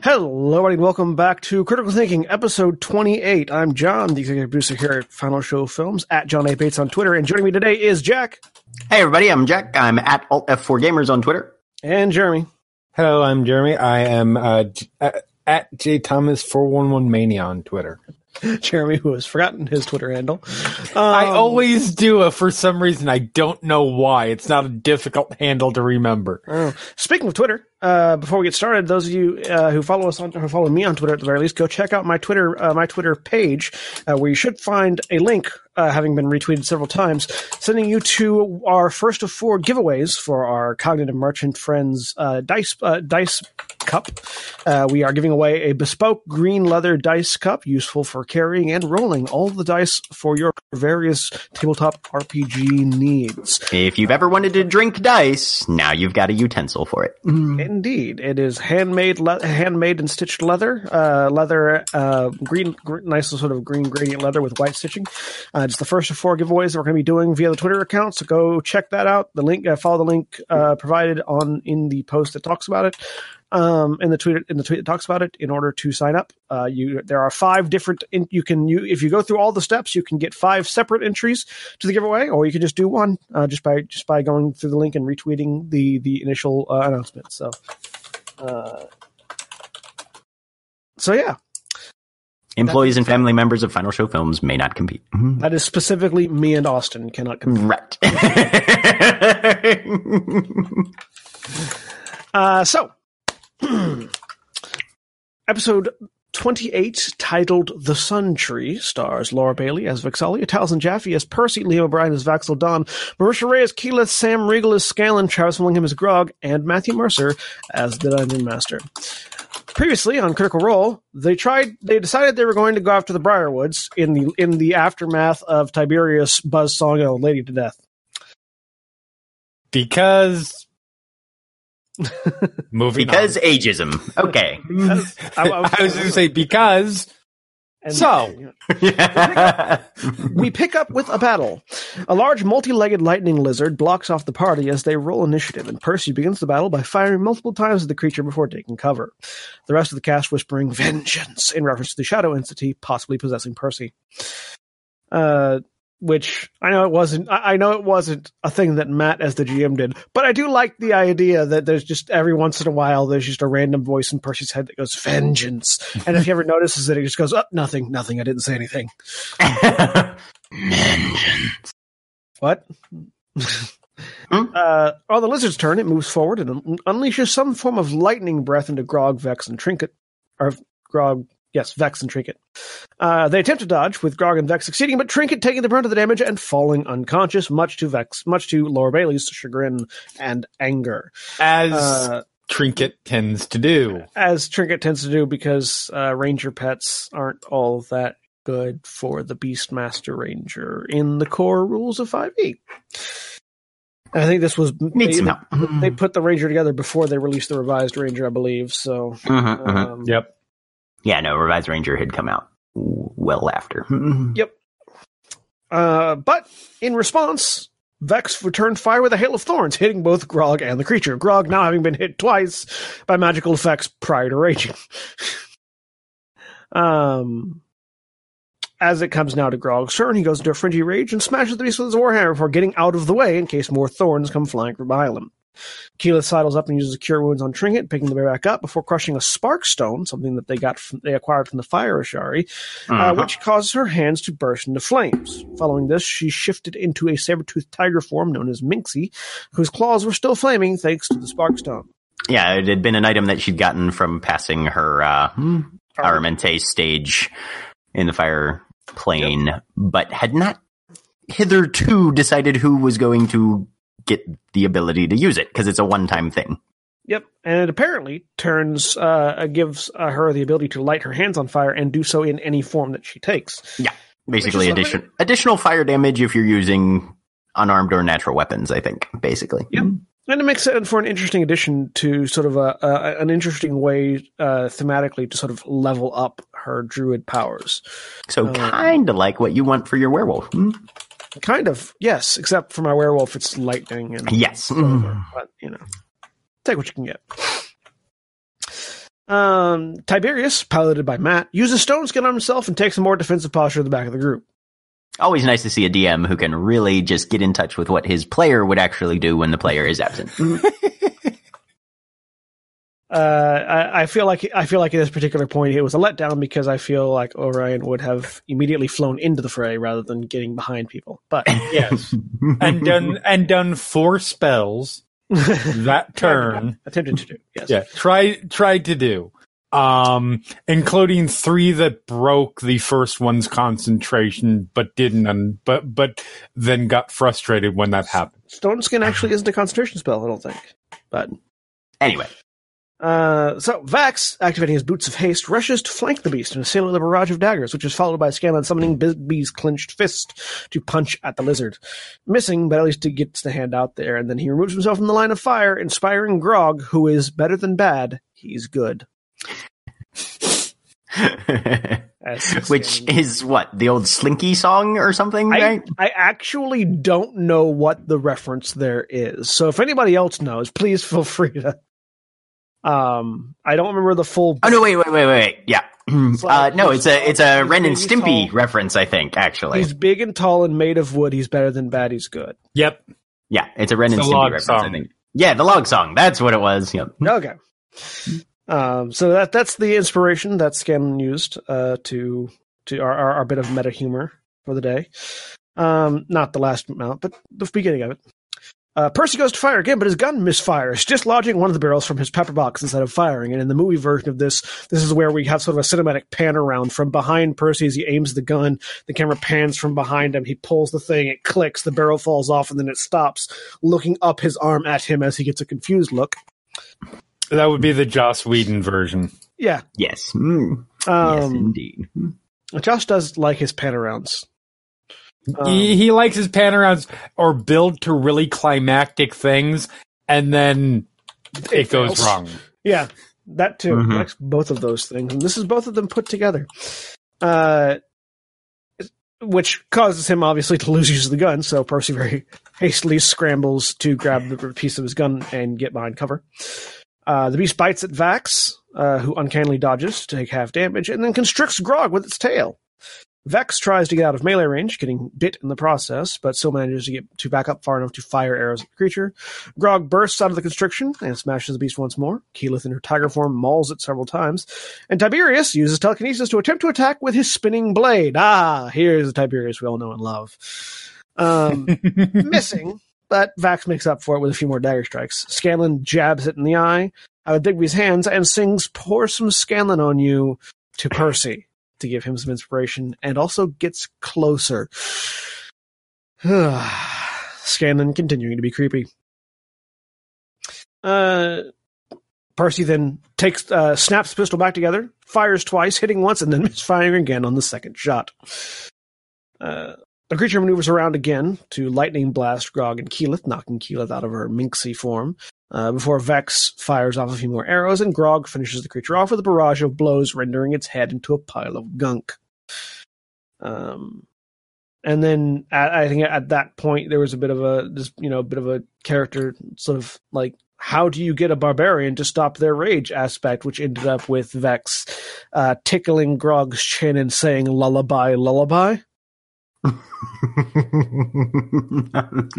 Hello, everybody. And welcome back to Critical Thinking, episode 28. I'm John, the executive producer here at Final Show Films, at John A. Bates on Twitter. And joining me today is Jack. Hey, everybody. I'm Jack. I'm at Alt F4 Gamers on Twitter. And Jeremy. Hello, I'm Jeremy. I am uh, uh, at J Thomas 411 Mania on Twitter. Jeremy, who has forgotten his Twitter handle. Um, I always do. Uh, for some reason, I don't know why. It's not a difficult handle to remember. Oh. Speaking of Twitter, uh, before we get started, those of you uh, who follow us on, who follow me on Twitter at the very least, go check out my Twitter, uh, my Twitter page, uh, where you should find a link, uh, having been retweeted several times, sending you to our first of four giveaways for our Cognitive Merchant Friends uh, dice dice cup. we are giving away a bespoke green leather dice cup, useful for carrying and rolling all the dice for your various tabletop RPG needs. If you've ever wanted to drink dice, now you've got a utensil for it. Mm-hmm. Indeed, it is handmade, le- handmade and stitched leather, uh, leather, uh, green, gr- nice sort of green gradient leather with white stitching. Uh, it's the first of four giveaways that we're going to be doing via the Twitter account. So go check that out. The link, uh, follow the link uh, provided on in the post that talks about it. Um, in the tweet, in the tweet that talks about it, in order to sign up, uh, you there are five different. In, you can you if you go through all the steps, you can get five separate entries to the giveaway, or you can just do one uh, just by just by going through the link and retweeting the the initial uh, announcement. So, uh, so yeah, Employees and family members of Final Show Films may not compete. that is specifically me and Austin cannot compete. Right. Uh, so, episode 28, titled The Sun Tree, stars Laura Bailey as Vex'ahlia, Taliesin Jaffe as Percy, Liam O'Brien as Vax'ildan, Marisha Ray as Keyleth, Sam Riegel as Scanlan, Travis Willingham as Grog, and Matthew Mercer as the Dungeon Master. Previously on Critical Role, they tried. They decided they were going to go after the Briarwoods in the in the aftermath of Tiberius Buzz song "Old Lady to Death." Because. Moving because on. ageism. Okay. I, I was- was going to say because. and- So. We pick up with a battle. A large multi-legged lightning lizard blocks off the party as they roll initiative, and Percy begins the battle by firing multiple times at the creature before taking cover. The rest of the cast whispering "Vengeance" in reference to the shadow entity possibly possessing Percy. Uh, which I know it wasn't. I know it wasn't a thing that Matt, as the GM, did, but I do like the idea that there's just every once in a while there's just a random voice in Percy's head that goes "Vengeance," and if he ever notices it, he just goes, "Oh, nothing, nothing. I didn't say anything." Vengeance. What? Hmm? Uh, on the lizard's turn, it moves forward and un- unleashes some form of lightning breath into Grog, Vex, and Trinket. Or Grog, yes, Vex and Trinket. Uh, they attempt to dodge, with Grog and Vex succeeding, but Trinket taking the brunt of the damage and falling unconscious, much to Vex, much to Laura Bailey's chagrin and anger. As Uh, Trinket tends to do. as Trinket tends to do, because uh, Ranger pets aren't all that good for the Beastmaster Ranger in the core rules of 5e. I think this was Needs some they, help. they put the Ranger together before they released the revised Ranger, I believe. So, Mhm, mhm. um, Yep. Yeah, no, Revised Ranger had come out well after. Yep. Uh, but in response, Vex returned fire with a hail of thorns, hitting both Grog and the creature. Grog now having been hit twice by magical effects prior to raging. um, as it comes now to Grog's turn, he goes into a fringy rage and smashes the beast with his warhammer before getting out of the way in case more thorns come flying from behind him. Keyleth sidles up and uses a cure wounds on Trinket, picking the bear back up before crushing a spark stone, something that they got from, they acquired from the fire Ashari, uh, Uh-huh. which causes her hands to burst into flames. Following this, she shifted into a saber-toothed tiger form known as Minxy, whose claws were still flaming thanks to the spark stone. Yeah, it had been an item that she'd gotten from passing her uh, Aramente stage in the fire plane, but had not hitherto decided who was going to get the ability to use it because it's a one-time thing. Yep, and it apparently turns uh, gives uh, her the ability to light her hands on fire and do so in any form that she takes. Yeah, basically Which is addition, additional fire damage if you're using unarmed or natural weapons. I think basically. Yep. And it makes it for an interesting addition to sort of a, a an interesting way uh, thematically to sort of level up her druid powers. So Uh, kind of like what you want for your werewolf. Hmm? Kind of, yes, except for my werewolf, it's lightning and Yes. whatever, but you know, take what you can get. Um, Tiberius, piloted by Matt, uses stone skin on himself and takes a more defensive posture at the back of the group. Always nice to see a DM who can really just get in touch with what his player would actually do when the player is absent. Uh, I, I feel like I feel like at this particular point it was a letdown because I feel like Orion would have immediately flown into the fray rather than getting behind people. But Yes, and done and done four spells that turn. attempted to do yes. Yeah, try tried to do, um, including three that broke the first one's concentration, but didn't, and but but then got frustrated when that happened. Stone skin actually isn't a concentration spell, I don't think. But anyway, uh, so Vax, activating his boots of haste, rushes to flank the beast and assail it with a barrage of daggers, which is followed by Scanlan summoning Bigby's clenched fist to punch at the lizard, missing, but at least he gets the hand out there, and then he removes himself from the line of fire, inspiring Grog, who is better than bad. He's good. Which is what the old Slinky song or something, I, right? I actually don't know what the reference there is. So if anybody else knows, please feel free to. Um, I don't remember the full. Oh no! Wait, wait, wait, wait! Yeah, uh, no, it's a it's a he's Ren and Stimpy tall. reference, I think. Actually, He's big and tall and made of wood. He's better than bad. He's good. Yep, yeah, it's a Ren and Stimpy log reference, I think. Yeah, the log song. That's what it was. Yep. Okay. Um, so that that's the inspiration that Scanlan used uh, to to our, our, our bit of meta humor for the day. Um, not the last amount, but the beginning of it. Uh, Percy goes to fire again, but his gun misfires, dislodging one of the barrels from his pepper box instead of firing. And in the movie version of this, this is where we have sort of a cinematic pan around from behind Percy as he aims the gun. The camera pans from behind him. He pulls the thing, it clicks, the barrel falls off, and then it stops, looking up his arm at him as he gets a confused look. that would be the Joss Whedon version. Yeah. Yes. Mm. yes, Um, indeed. Joss does like his pan arounds. Um, he, he likes his pan arounds or build to really climactic things, and then it, goes fails. wrong. Yeah, that too. Mhm. Likes both of those things, and this is both of them put together. Uh, which causes him obviously to lose use of the gun. So Percy very hastily scrambles to grab the piece of his gun and get behind cover. Uh, the beast bites at Vax, uh, who uncannily dodges to take half damage, and then constricts Grog with its tail. Vex tries to get out of melee range, getting bit in the process, but still manages to get to back up far enough to fire arrows at the creature. Grog bursts out of the constriction and smashes the beast once more. Keyleth in her tiger form mauls it several times. And Tiberius uses telekinesis to attempt to attack with his spinning blade. Ah, here's the Tiberius we all know and love. Um, missing, but Vax makes up for it with a few more dagger strikes. Scanlan jabs it in the eye out of Bigby's hands and sings Pour Some Scanlan on You to Percy to give him some inspiration and also gets closer. Scanlan continuing to be creepy. Uh, Percy then takes uh, snaps the pistol back together, fires twice, hitting once, and then misfiring again on the second shot. Uh, the creature maneuvers around again to lightning blast Grog and Keyleth, knocking Keyleth out of her minxy form. Uh, before Vex fires off a few more arrows, and Grog finishes the creature off with a barrage of blows, rendering its head into a pile of gunk. Um, and then at, I think at that point there was a bit of a this you know a bit of a character sort of like how do you get a barbarian to stop their rage aspect, which ended up with Vex uh, tickling Grog's chin and saying lullaby, lullaby.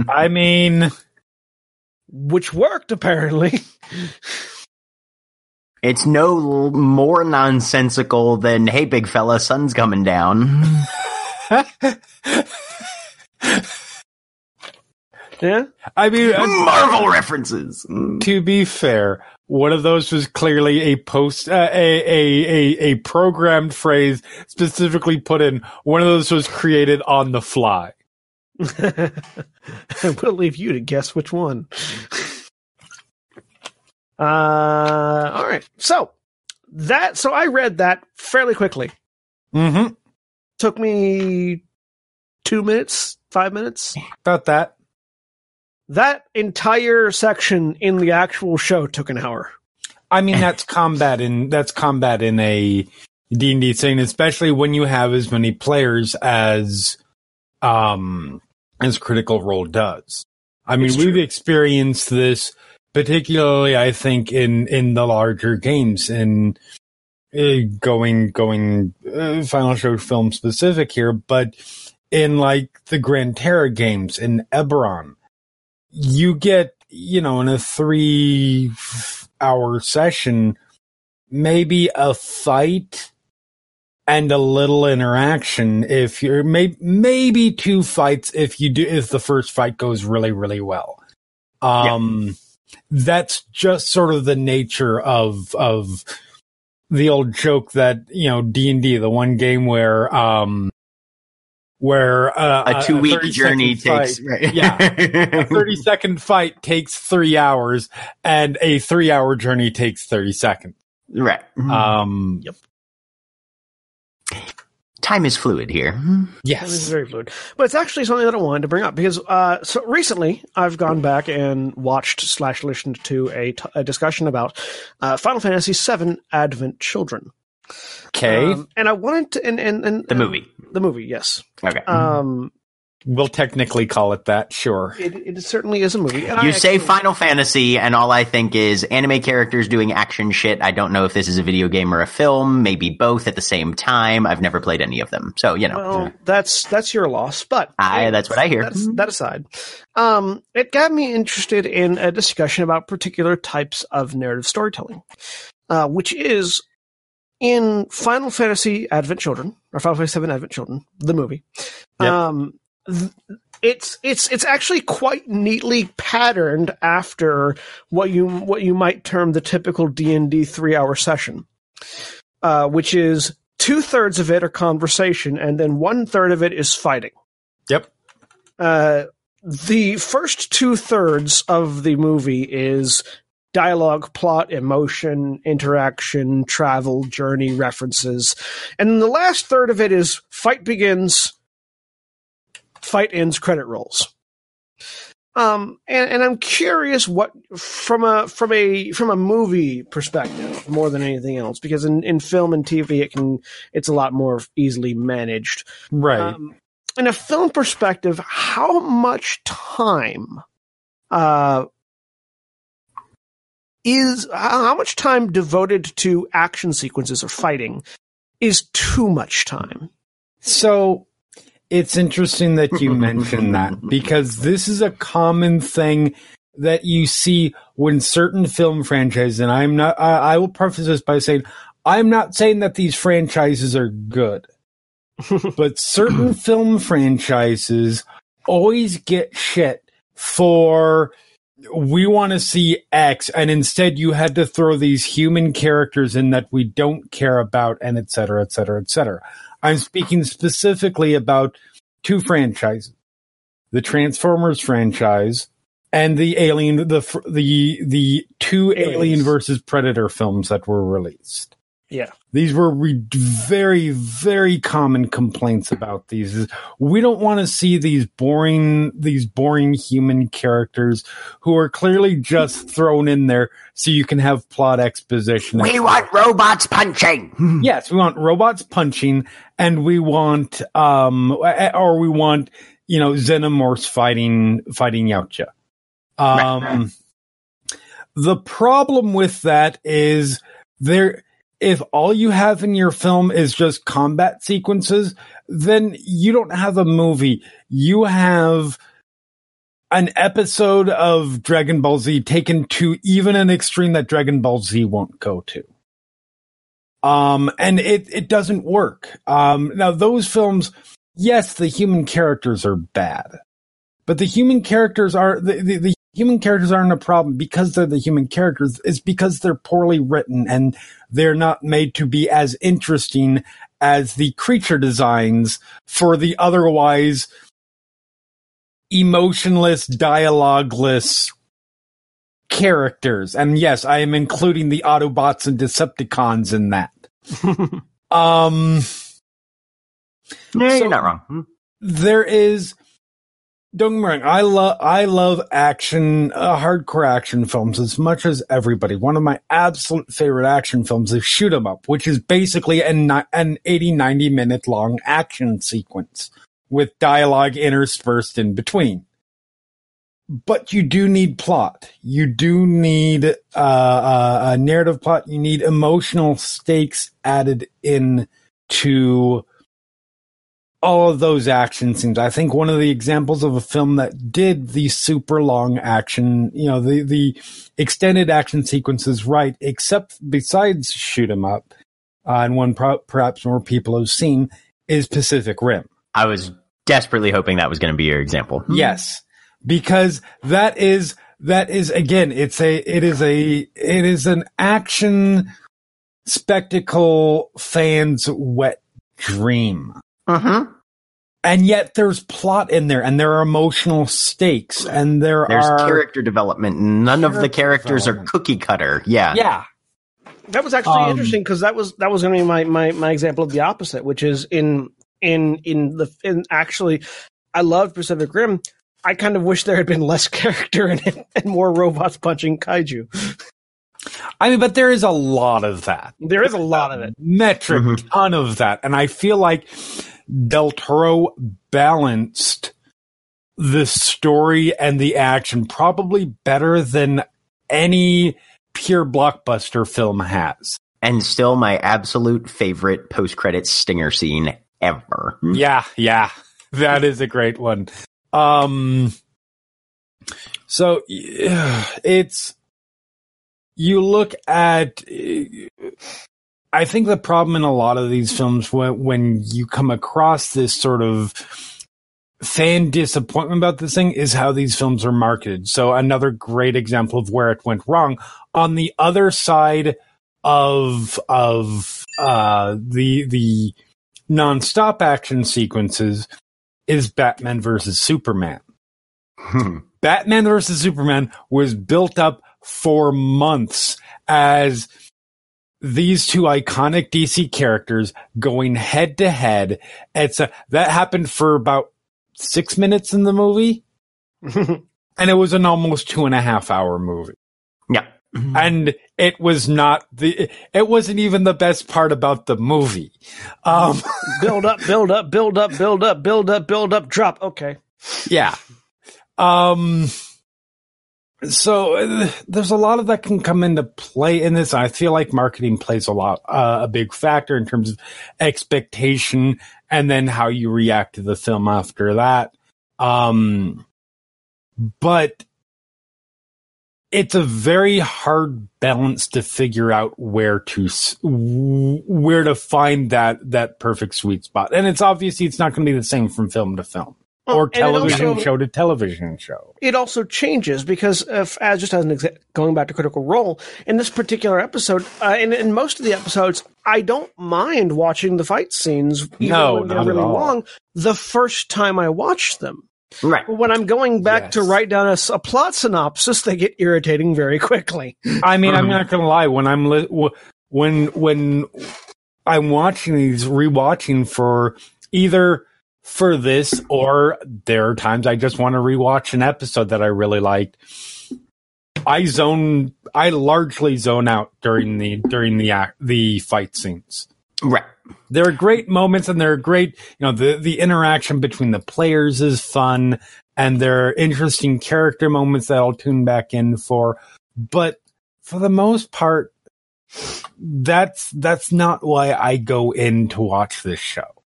I mean, which worked apparently. it's no more nonsensical than "Hey, big fella, sun's coming down." yeah, I mean, uh, Marvel references. to be fair, one of those was clearly a post, uh, a, a a a programmed phrase specifically put in. One of those was created on the fly. we'll leave you to guess which one. Uh, all right. So that so I read that fairly quickly. Mm-hmm. Took me two minutes, five minutes. About that. That entire section in the actual show took an hour. I mean, that's combat in that's combat in a D and D thing, especially when you have as many players as um as Critical Role does. I mean, It's we've true. experienced this particularly, I think, in in the larger games in uh, going going uh, Final Show film specific here, but in like the Grand Terra games in Eberron, you get you know in a three hour session maybe a fight and a little interaction if you're maybe maybe two fights if you do if the first fight goes really really well um that's just sort of the nature of of the old joke that you know D&D the one game where um where uh, a two week 30 journey second takes right. yeah a 30 second fight takes three hours and a three hour journey takes 30 seconds right. um Yep. Time is fluid here. It was yes very fluid. But it's actually something that I wanted to bring up because uh, so recently I've gone back and watched slash listened to a, t- a discussion about uh, Final Fantasy VII Advent Children. okay Um, and I wanted to, and, and, and The and- movie. The movie, yes. Okay. Um, we'll technically call it that sure it, it certainly is a movie. And you I say actually- Final Fantasy, and all I think is anime characters doing action shit. I don't know if this is a video game or a film, maybe both at the same time. I've never played any of them. So, you know, Well, that's that's your loss, but I, that's what I hear. That's, that aside, um, it got me interested in a discussion about particular types of narrative storytelling, uh, which is in Final Fantasy Advent Children or Final Fantasy VII Advent Children, the movie. Yep. Um, th- it's it's it's actually quite neatly patterned after what you what you might term the typical D and D three hour session, uh, which is two thirds of it are conversation and then one third of it is fighting yep uh, the first two thirds of the movie is dialogue, plot, emotion, interaction, travel, journey, references. And then the last third of it is fight begins, fight ends, credit rolls. Um, and, and I'm curious what from a from a from a movie perspective more than anything else because in, in film and TV it can it's a lot more easily managed. right Um, in a film perspective, how much time uh, is how how much time devoted to action sequences or fighting is too much time? So it's interesting that you mention that because this is a common thing that you see when certain film franchises, and I'm not, I, I will preface this by saying, I'm not saying that these franchises are good, but certain film franchises always get shit for we want to see X, and instead you had to throw these human characters in that we don't care about, and et cetera, et cetera, et cetera. I'm speaking specifically about two franchises: the Transformers franchise and the Alien, the the the two Aliens. Alien versus Predator films that were released. Yeah. These were re- very, very common complaints about these. We don't want to see these boring, these boring human characters who are clearly just thrown in there so you can have plot exposition. We want robots punching. yes, we want robots punching, and we want, um, or we want, you know, xenomorphs fighting, fighting Yautja. Um, the problem with that is there, if all you have in your film is just combat sequences, then you don't have a movie. You have an episode of Dragon Ball Z taken to even an extreme that Dragon Ball Z won't go to. Um, and it, it doesn't work. Um, now those films, yes, the human characters are bad, but the human characters are, the, the, the human characters aren't a problem because they're the human characters. It's because they're poorly written and they're not made to be as interesting as the creature designs for the otherwise emotionless, dialogueless characters. And yes, I am including the Autobots and Decepticons in that. um, No, So- you're not wrong. Hmm. there is don't get i love i love action uh, hardcore action films as much as everybody. One of my absolute favorite action films is shoot 'em up which is basically an, an 80 90 minute long action sequence with dialogue interspersed in between. But you do need plot. You do need uh, uh, a narrative plot. You need emotional stakes added in to all of those action scenes. I think one of the examples of a film that did the super long action, you know, the, the extended action sequences right, except besides shoot 'em up, uh, and one pro- perhaps more people have seen is Pacific Rim. I was desperately hoping that was going to be your example. Hmm. Yes, because that is that is again, it's a it is a it is an action spectacle fans' wet dream. Mm-hmm. and yet there's plot in there and there are emotional stakes and there There's are character development. None of the characters are cookie cutter. Yeah. yeah That was actually Um, interesting because that was that was going to be my, my my example of the opposite, which is in in in the in actually, I loved Pacific Rim. I kind of wish there had been less character in it and more robots punching kaiju. i mean but there is a lot of that There is a lot of it. metric Mhm. ton of that and i feel like del toro balanced the story and the action probably better than any pure blockbuster film has And still my absolute favorite post credit stinger scene ever. Yeah, yeah. That is a great one. Um so it's you look at I think the problem in a lot of these films when when you come across this sort of fan disappointment about this thing is how these films are marketed. So another great example of where it went wrong on the other side of of uh the the non-stop action sequences is Batman versus Superman. Hmm. Batman versus Superman was built up for months as these two iconic DC characters going head to head. It's a, that happened for about six minutes in the movie, and it was an almost two and a half hour movie. yeah. And it was not the, it wasn't even the best part about the movie. Um, build up, build up, build up, build up, build up, build up, drop. Okay. Yeah. Um so uh, there's a lot of that can come into play in this. I feel like marketing plays a lot uh, a big factor in terms of expectation and then how you react to the film after that. Um but it's a very hard balance to figure out where to where to find that that perfect sweet spot. And it's obviously it's not going to be the same from film to film or And television also- show to television show. it also changes because if, as just as an exa- going back to critical role in this particular episode uh, in, in most of the episodes i don't mind watching the fight scenes even No, when they're not at really all. long the first time i watch them Right. but when i'm going back to write down a plot synopsis they get irritating very quickly I mean, I'm not going to lie. When I'm li- when when I'm watching these, rewatching for either for this or there are times I just want to rewatch an episode that I really liked. I zone, I largely zone out during the during the act, the fight scenes. Right. There are great moments and there are great, you know, the the interaction between the players is fun and there are interesting character moments that I'll tune back in for. But for the most part, that's that's not why I go in to watch this show.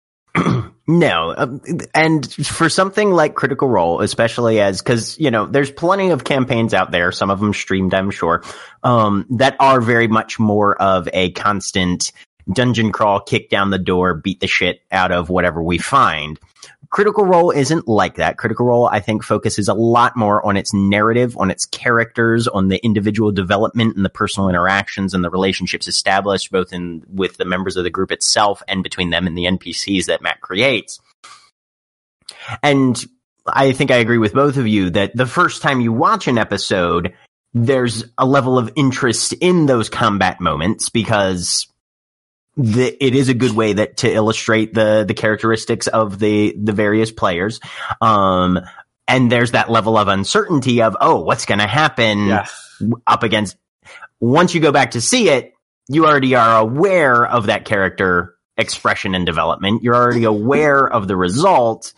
No, um, and for something like Critical Role, especially as because you know there's plenty of campaigns out there, some of them streamed, I'm sure, um, that are very much more of a constant dungeon crawl, kick down the door, beat the shit out of whatever we find. Critical Role isn't like that. Critical Role, I think, focuses a lot more on its narrative, on its characters, on the individual development and the personal interactions and the relationships established both in with the members of the group itself and between them and the NPCs that Matt creates. And I think I agree with both of you that the first time you watch an episode, there's a level of interest in those combat moments because the, it is a good way that to illustrate the the characteristics of the the various players. Um, and there's that level of uncertainty of oh, what's going to happen Yeah. up against. Once you go back to see it, you already are aware of that character expression and development. You're already aware of the result.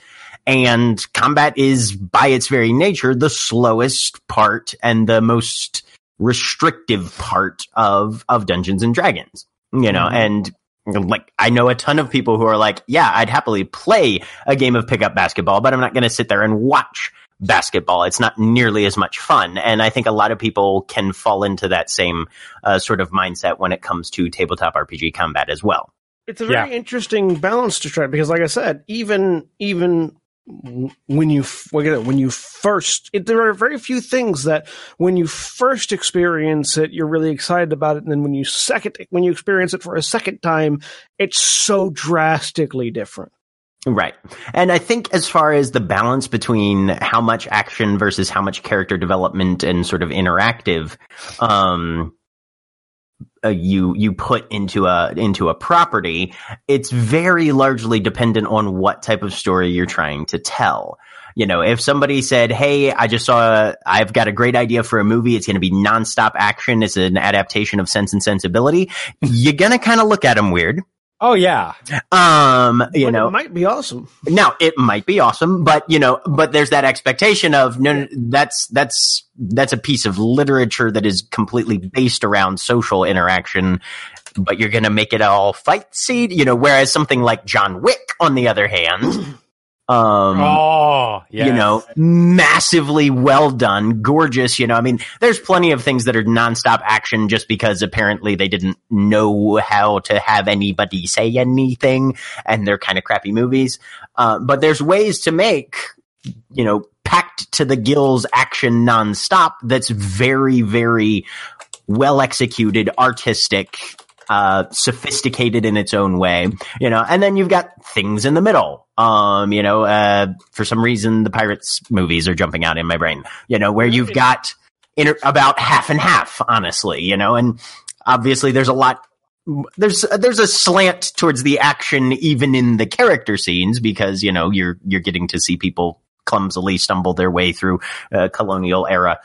And combat is by its very nature the slowest part and the most restrictive part of, of Dungeons and Dragons you know, and like I know a ton of people who are like, yeah, I'd happily play a game of pickup basketball, but I'm not going to sit there and watch basketball. It's not nearly as much fun. And I think a lot of people can fall into that same uh, sort of mindset when it comes to tabletop RPG combat as well. It's a very Yeah. interesting balance to try because, like I said, even even when you when you first, it, there are very few things that when you first experience it, you're really excited about it, and then when you second, when you experience it for a second time, it's so drastically different. Right. And I think as far as the balance between how much action versus how much character development and sort of interactive, um, you you put into a into a property, it's very largely dependent on what type of story you're trying to tell. You know, if somebody said, "Hey, I just saw, I've got a great idea for a movie. It's going to be nonstop action. It's an adaptation of Sense and Sensibility," you're gonna kind of look at them weird. Oh yeah, Um, you But know, it might be awesome. now it might be awesome, but you know, but there's that expectation of no, no, that's that's that's a piece of literature that is completely based around social interaction, but you're going to make it all fight seed, you know. Whereas something like John Wick, on the other hand, um, oh yeah. you know, massively well done, gorgeous. You know, I mean, there's plenty of things that are nonstop action just because apparently they didn't know how to have anybody say anything and they're kind of crappy movies. Uh, but there's ways to make, you know, packed to the gills action nonstop that's very, very well executed, artistic, uh, sophisticated in its own way, you know, and then you've got things in the middle. Um, you know, uh, for some reason the Pirates movies are jumping out in my brain, you know, where you've got inter- about half and half, honestly, you know, and obviously there's a lot there's there's a slant towards the action even in the character scenes because you know you're you're getting to see people clumsily stumble their way through uh, colonial era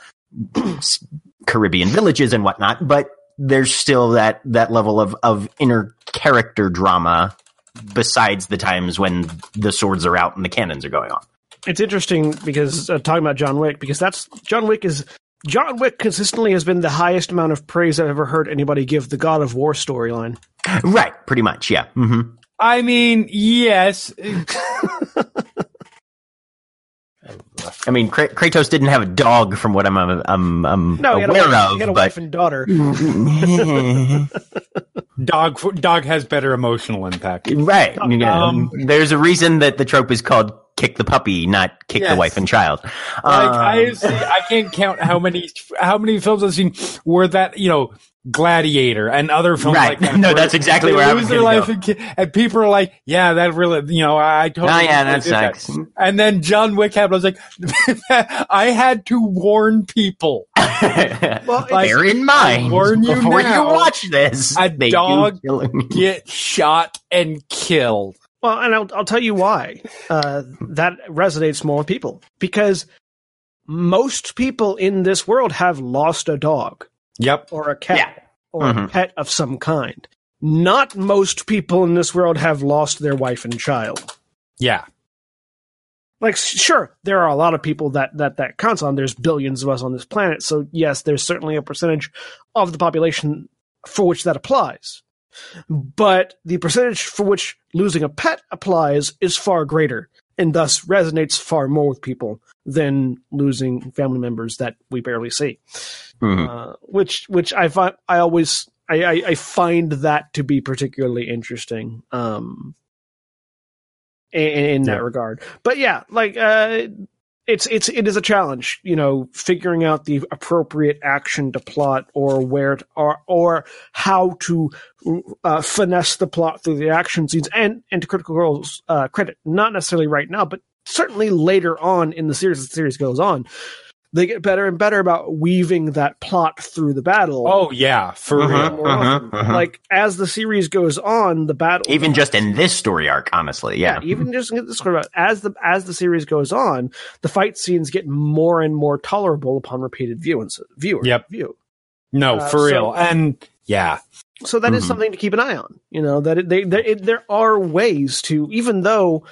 Caribbean villages and whatnot, but there's still that that level of of inner character drama besides the times when the swords are out and the cannons are going on. It's interesting because uh, talking about John Wick because that's John Wick is John Wick consistently has been the highest amount of praise I've ever heard anybody give the God of War storyline. Right, pretty much, yeah. hmm I mean, yes. I mean, Kra- Kratos didn't have a dog, from what I'm I'm, I'm No, he had, aware wife, of, he had a but wife and daughter. Dog dog has better emotional impact. Right. You know, Um, there's a reason that the trope is called kick the puppy, not kick the wife and child. Like I Um, see, I can't count how many how many films I've seen where that you know Gladiator and other films Right. like that. No, that's exactly they where I was their gonna life go. and, ki- and people are like, "Yeah, that really, you know, I, I totally." Oh yeah, that did that." And then John Wick happened. I was like, I had to warn people. Well, Like, Bear in mind warn you before now, you watch this, a they do dog Get shot and killed. Well, and I'll, I'll tell you why uh, that resonates more with people because most people in this world have lost a dog Yep. or a cat Yeah. or a Mhm. pet of some kind. Not most people in this world have lost their wife and child. Yeah. Like, sure, there are a lot of people that that that counts on. There's billions of us on this planet, so yes, there's certainly a percentage of the population for which that applies. But the percentage for which losing a pet applies is far greater, and thus resonates far more with people than losing family members that we barely see. Mhm. Uh, which which I find I always I, I, I find that to be particularly interesting. Um, in, in that Yeah. regard, but yeah, like uh, it's it's it is a challenge, you know, figuring out the appropriate action to plot or where to, or or how to uh, finesse the plot through the action scenes, and and to Critical Role's uh, credit, not necessarily right now, but certainly later on in the series, as the series goes on, they get better and better about weaving that plot through the battle. Oh yeah, for Uh-huh. real. more often. uh-huh. Like as the series goes on, the battle Even just in this story arc, honestly, yeah. even just in this sort of as the as the series goes on, the fight scenes get more and more tolerable upon repeated view and viewer Yep. view. No, Uh, for so- real. And yeah, So that is Mhm. something to keep an eye on. You know that it, they, there it, there are ways to even though.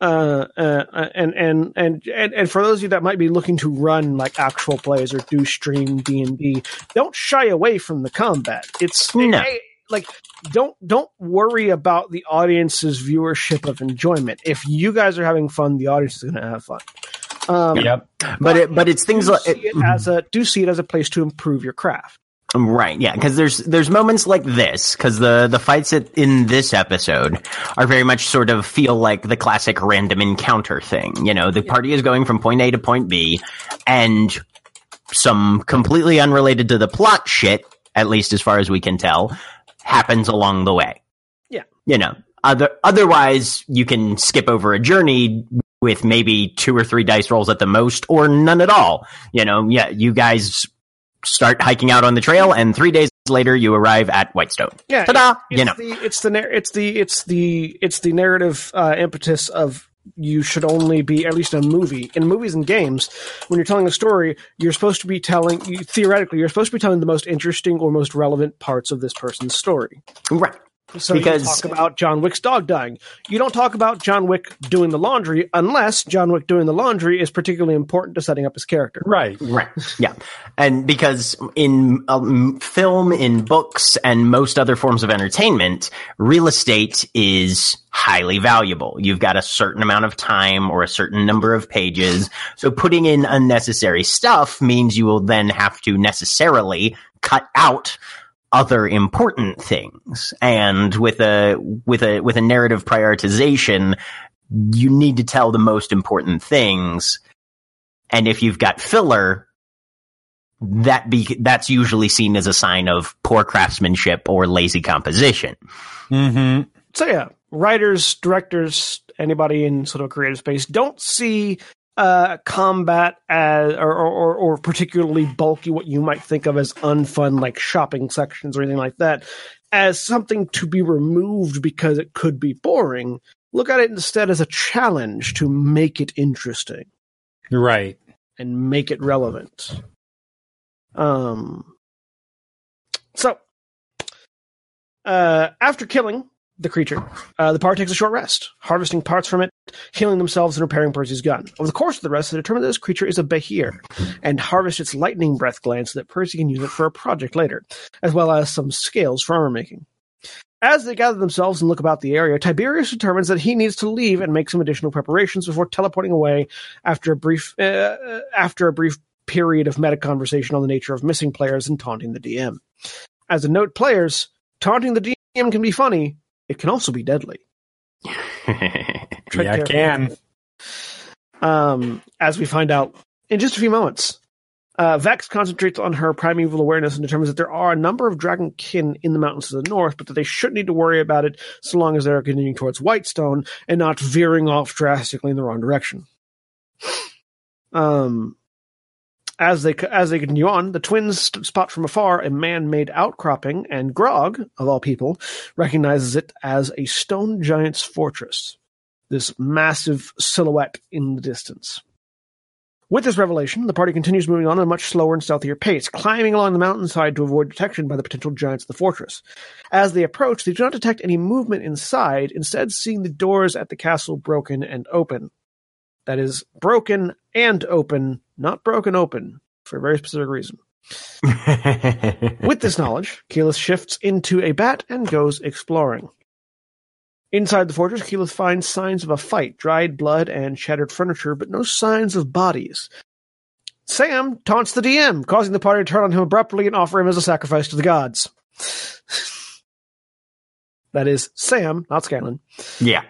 Uh, uh, and, and, and, and, and for those of you that might be looking to run like actual plays or do stream D and D, don't shy away from the combat. It's No. hey, like don't don't worry about the audience's viewership of enjoyment. If you guys are having fun, the audience is going to have fun. Um, yep. but it, but it's things do like see it as a do see it as a place to improve your craft. Right, yeah, because there's there's moments like this because the the fights at, in this episode are very much sort of feel like the classic random encounter thing. You know, the party is going from point A to point B, and some completely unrelated to the plot shit, at least as far as we can tell, happens along the way. Yeah. you know, other otherwise you can skip over a journey with maybe two or three dice rolls at the most, or none at all. You know, yeah, you guys start hiking out on the trail, and three days later you arrive at Whitestone. Yeah, Ta-da! It's You know, the it's the it's the it's the it's the narrative uh, impetus of you should only be at least in a movie in movies and games when you're telling a story you're supposed to be telling you, theoretically you're supposed to be telling the most interesting or most relevant parts of this person's story right? So Because- you talk about John Wick's dog dying you don't talk about John Wick doing the laundry unless John Wick doing the laundry is particularly important to setting up his character Right. Right. Yeah. And because in um, film, in books, and most other forms of entertainment, real estate is highly valuable. You've got a certain amount of time or a certain number of pages. So putting in unnecessary stuff means you will then have to necessarily cut out other important things. And with a, with a, with a narrative prioritization, you need to tell the most important things. And if you've got filler, that be that's usually seen as a sign of poor craftsmanship or lazy composition. Mm-hmm. so yeah, writers, directors, anybody in sort of creative space don't see uh, combat as or, or or particularly bulky, what you might think of as unfun, like shopping sections or anything like that, as something to be removed because it could be boring. Look at it instead as a challenge to make it interesting Right. and make it relevant. Um. So, uh, after killing the creature, uh, the party takes a short rest, harvesting parts from it, healing themselves, and repairing Percy's gun. Over the course of the rest, they determine that this creature is a Behir and harvest its lightning breath gland so that Percy can use it for a project later, as well as some scales for armor making. As they gather themselves and look about the area, Tiberius determines that he needs to leave and make some additional preparations before teleporting away after a brief uh, after a brief period of meta conversation on the nature of missing players and taunting the DM. As a note, players taunting the DM can be funny. It can also be deadly. Yeah, I can. Um, as we find out in just a few moments. Uh, Vex concentrates on her primeval awareness and determines that there are a number of dragon kin in the mountains to the north, but that they shouldn't need to worry about it so long as they're continuing towards Whitestone and not veering off drastically in the wrong direction. Um, as they as they continue on, the twins spot from afar a man-made outcropping, and Grog, of all people, recognizes it as a stone giant's fortress. This massive silhouette in the distance. With this revelation, the party continues moving on at a much slower and stealthier pace, climbing along the mountainside to avoid detection by the potential giants of the fortress. As they approach, they do not detect any movement inside, instead seeing the doors at the castle broken and open. That is, broken and open, not broken open, for a very specific reason. With this knowledge, Keyleth shifts into a bat and goes exploring. Inside the fortress, Keyleth finds signs of a fight, dried blood, and shattered furniture, but no signs of bodies. Sam taunts the DM, causing the party to turn on him abruptly and offer him as a sacrifice to the gods. that is Sam, not Scanlan. yeah.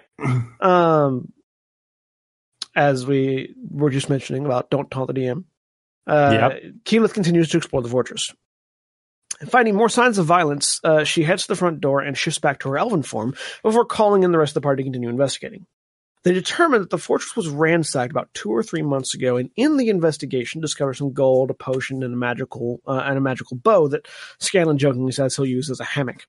Um, as we were just mentioning about don't taunt the DM. Uh, Yep. Keyleth continues to explore the fortress. Finding more signs of violence, uh, she heads to the front door and shifts back to her elven form before calling in the rest of the party to continue investigating. They determine that the fortress was ransacked about two or three months ago, and in the investigation, discover some gold, a potion, and a magical uh, and a magical bow that Scanlan jokingly says he'll use as a hammock.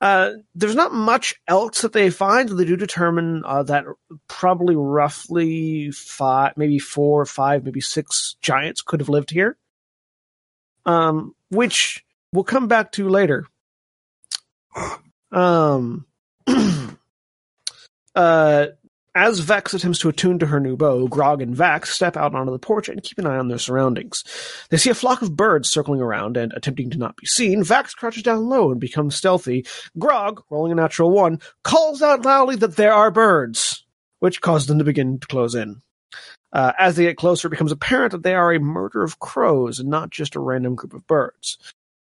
Uh, there's not much else that they find. They do determine uh, that probably roughly five, maybe four or five, maybe six giants could have lived here. Um, which we'll come back to later. Um, uh, as Vex attempts to attune to her new bow, Grog and Vax step out onto the porch and keep an eye on their surroundings. They see a flock of birds circling around and attempting to not be seen. Vax crouches down low and becomes stealthy. Grog, rolling a natural one, calls out loudly that there are birds, which causes them to begin to close in. Uh, as they get closer, it becomes apparent that they are a murder of crows and not just a random group of birds.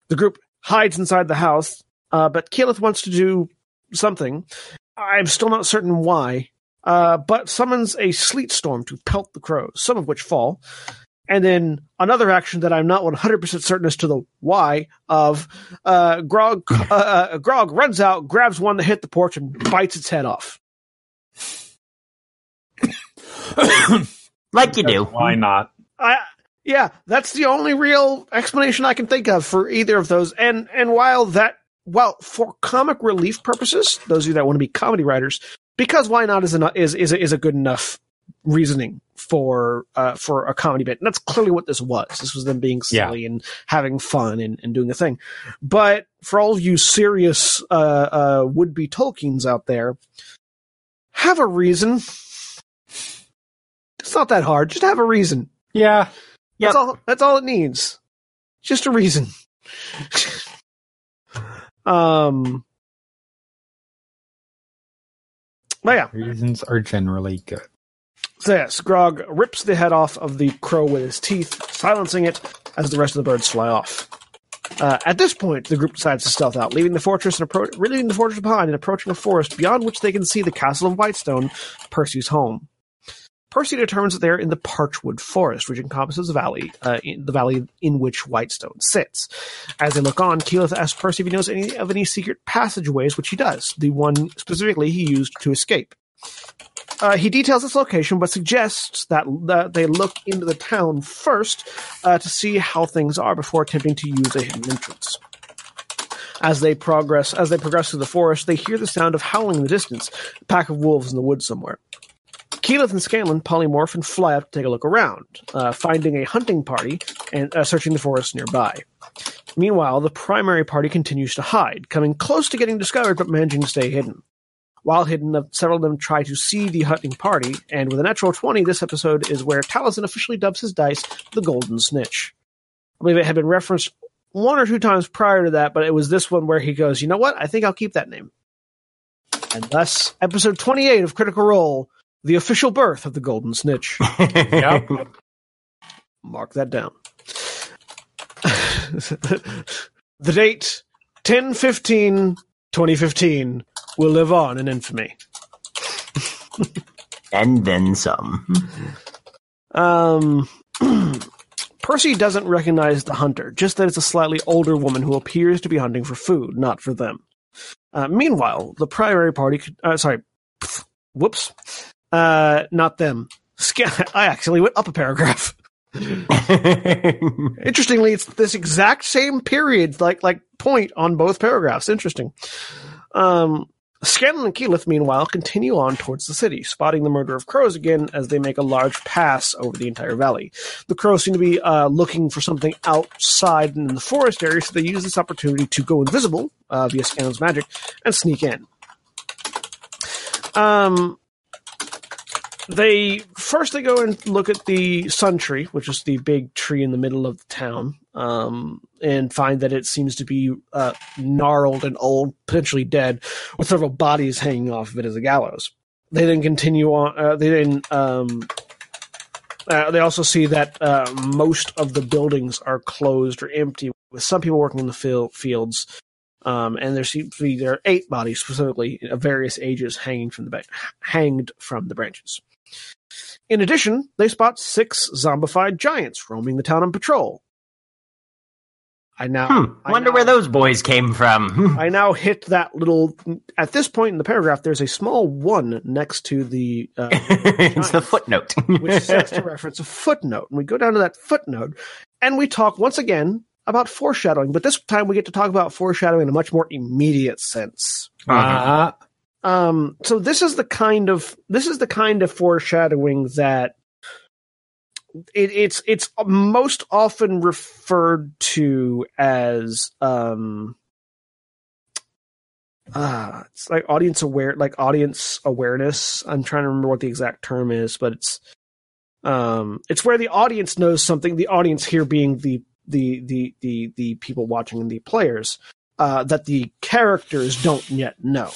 The group hides inside the house, uh, but Keyleth wants to do something. I'm still not certain why, uh, but summons a sleet storm to pelt the crows, some of which fall. And then another action that I'm not 100% certain as to the why of uh, Grog. Uh, uh, Grog runs out, grabs one that hit the porch, and bites its head off. Like you do. Why not? I yeah, that's the only real explanation I can think of for either of those. And and while that well, for comic relief purposes, those of you that want to be comedy writers, because why not is enough is is a, is a good enough reasoning for uh for a comedy bit. And that's clearly what this was. This was them being Yeah. silly and having fun and, and doing a thing. But for all of you serious uh uh would be Tolkien's out there, have a reason. It's not that hard. Just have a reason. Yeah. That's all. That's all it needs. Just a reason. um. But yeah, Reasons are generally good. so yes, Grog rips the head off of the crow with his teeth, silencing it as the rest of the birds fly off. Uh, at this point, the group decides to stealth out, leaving the fortress and appro- leaving the fortress behind and approaching a forest beyond which they can see the castle of Whitestone, Percy's home. Percy determines that they are in the Parchwood Forest, which encompasses the valley, uh, in the valley in which Whitestone sits. As they look on, Keyleth asks Percy if he knows any of any secret passageways, which he does. The one specifically he used to escape. Uh, he details its location, but suggests that, that they look into the town first uh, to see how things are before attempting to use a hidden entrance. As they progress, as they progress through the forest, they hear the sound of howling in the distance. A pack of wolves in the woods somewhere. Keyleth and Scanlan polymorph and fly up to take a look around, uh, finding a hunting party and uh, searching the forest nearby. Meanwhile, the primary party continues to hide, coming close to getting discovered but managing to stay hidden. While hidden, several of them try to see the hunting party, and with a natural 20, this episode is where Taliesin officially dubs his dice the Golden Snitch. I believe it had been referenced one or two times prior to that, but it was this one where he goes, you know what? I think I'll keep that name. And thus, episode 28 of Critical Role, the official birth of the Golden Snitch. Yep. Mark that down. the date 10 15 2015 will live on in infamy. and then some. Um, Percy doesn't recognize the hunter, just that it's a slightly older woman who appears to be hunting for food, not for them. Uh, meanwhile, the primary party, uh, sorry, whoops, uh, not them. I actually went up a paragraph. Interestingly, it's this exact same period, like like point on both paragraphs. Interesting. Um, Scanlan and Keyleth, meanwhile, continue on towards the city, spotting the murder of crows again as they make a large pass over the entire valley. The crows seem to be uh, looking for something outside in the forest area, so they use this opportunity to go invisible uh, via Scanlan's magic and sneak in. Um, they first they go and look at the sun tree, which is the big tree in the middle of the town, um, and find that it seems to be uh, gnarled and old, potentially dead, with several bodies hanging off of it as a gallows. They then continue on. Uh, they then um, uh, they also see that uh, most of the buildings are closed or empty, with some people working in the fil- fields. Um, and there seems to be there are eight bodies specifically of various ages hanging from the ba- hanged from the branches. In addition, they spot six zombified giants roaming the town on patrol. I now Hmm. I Wonder now- where those boys came from. I now hit that little. At this point in the paragraph, there's a small one next to the uh, it's the footnote. which says to reference a footnote. And we go down to that footnote and we talk once again about foreshadowing, but this time we get to talk about foreshadowing in a much more immediate sense. Uh, Um, so this is the kind of this is the kind of foreshadowing that it, it's it's most often referred to as um uh it's like audience aware like audience awareness. I'm trying to remember what the exact term is but it's um it's where the audience knows something the audience here being the the the the, the people watching and the players uh that the characters don't yet know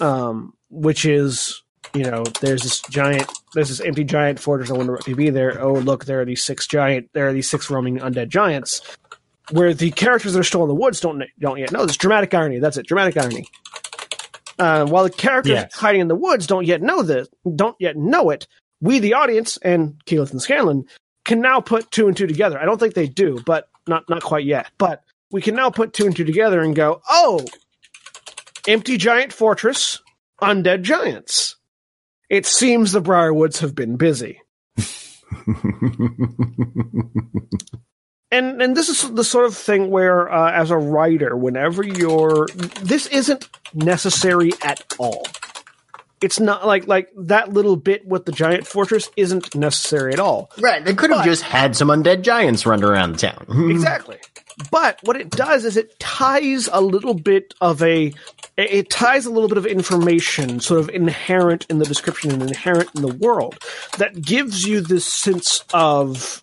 um which is you know there's this giant there's this empty giant fortress. I wonder what could be there. Oh look there are these six giant there are these six roaming undead giants. Where the characters that are still in the woods don't don't yet know. This dramatic irony. That's it. Dramatic irony. Uh, while the characters Yes. hiding in the woods don't yet know this don't yet know it we the audience and Keyleth and Scanlan can now put two and two together. I don't think they do but not not quite yet. But we can now put two and two together and go oh empty giant fortress undead giants it seems the Briarwoods have been busy. and and this is the sort of thing where uh, as a writer whenever you're this isn't necessary at all it's not like like that little bit with the giant fortress isn't necessary at all right, they could have But- just had some undead giants run around the town. exactly but what it does is it ties a little bit of a it- ties a little bit of information sort of inherent in the description and inherent in the world that gives you this sense of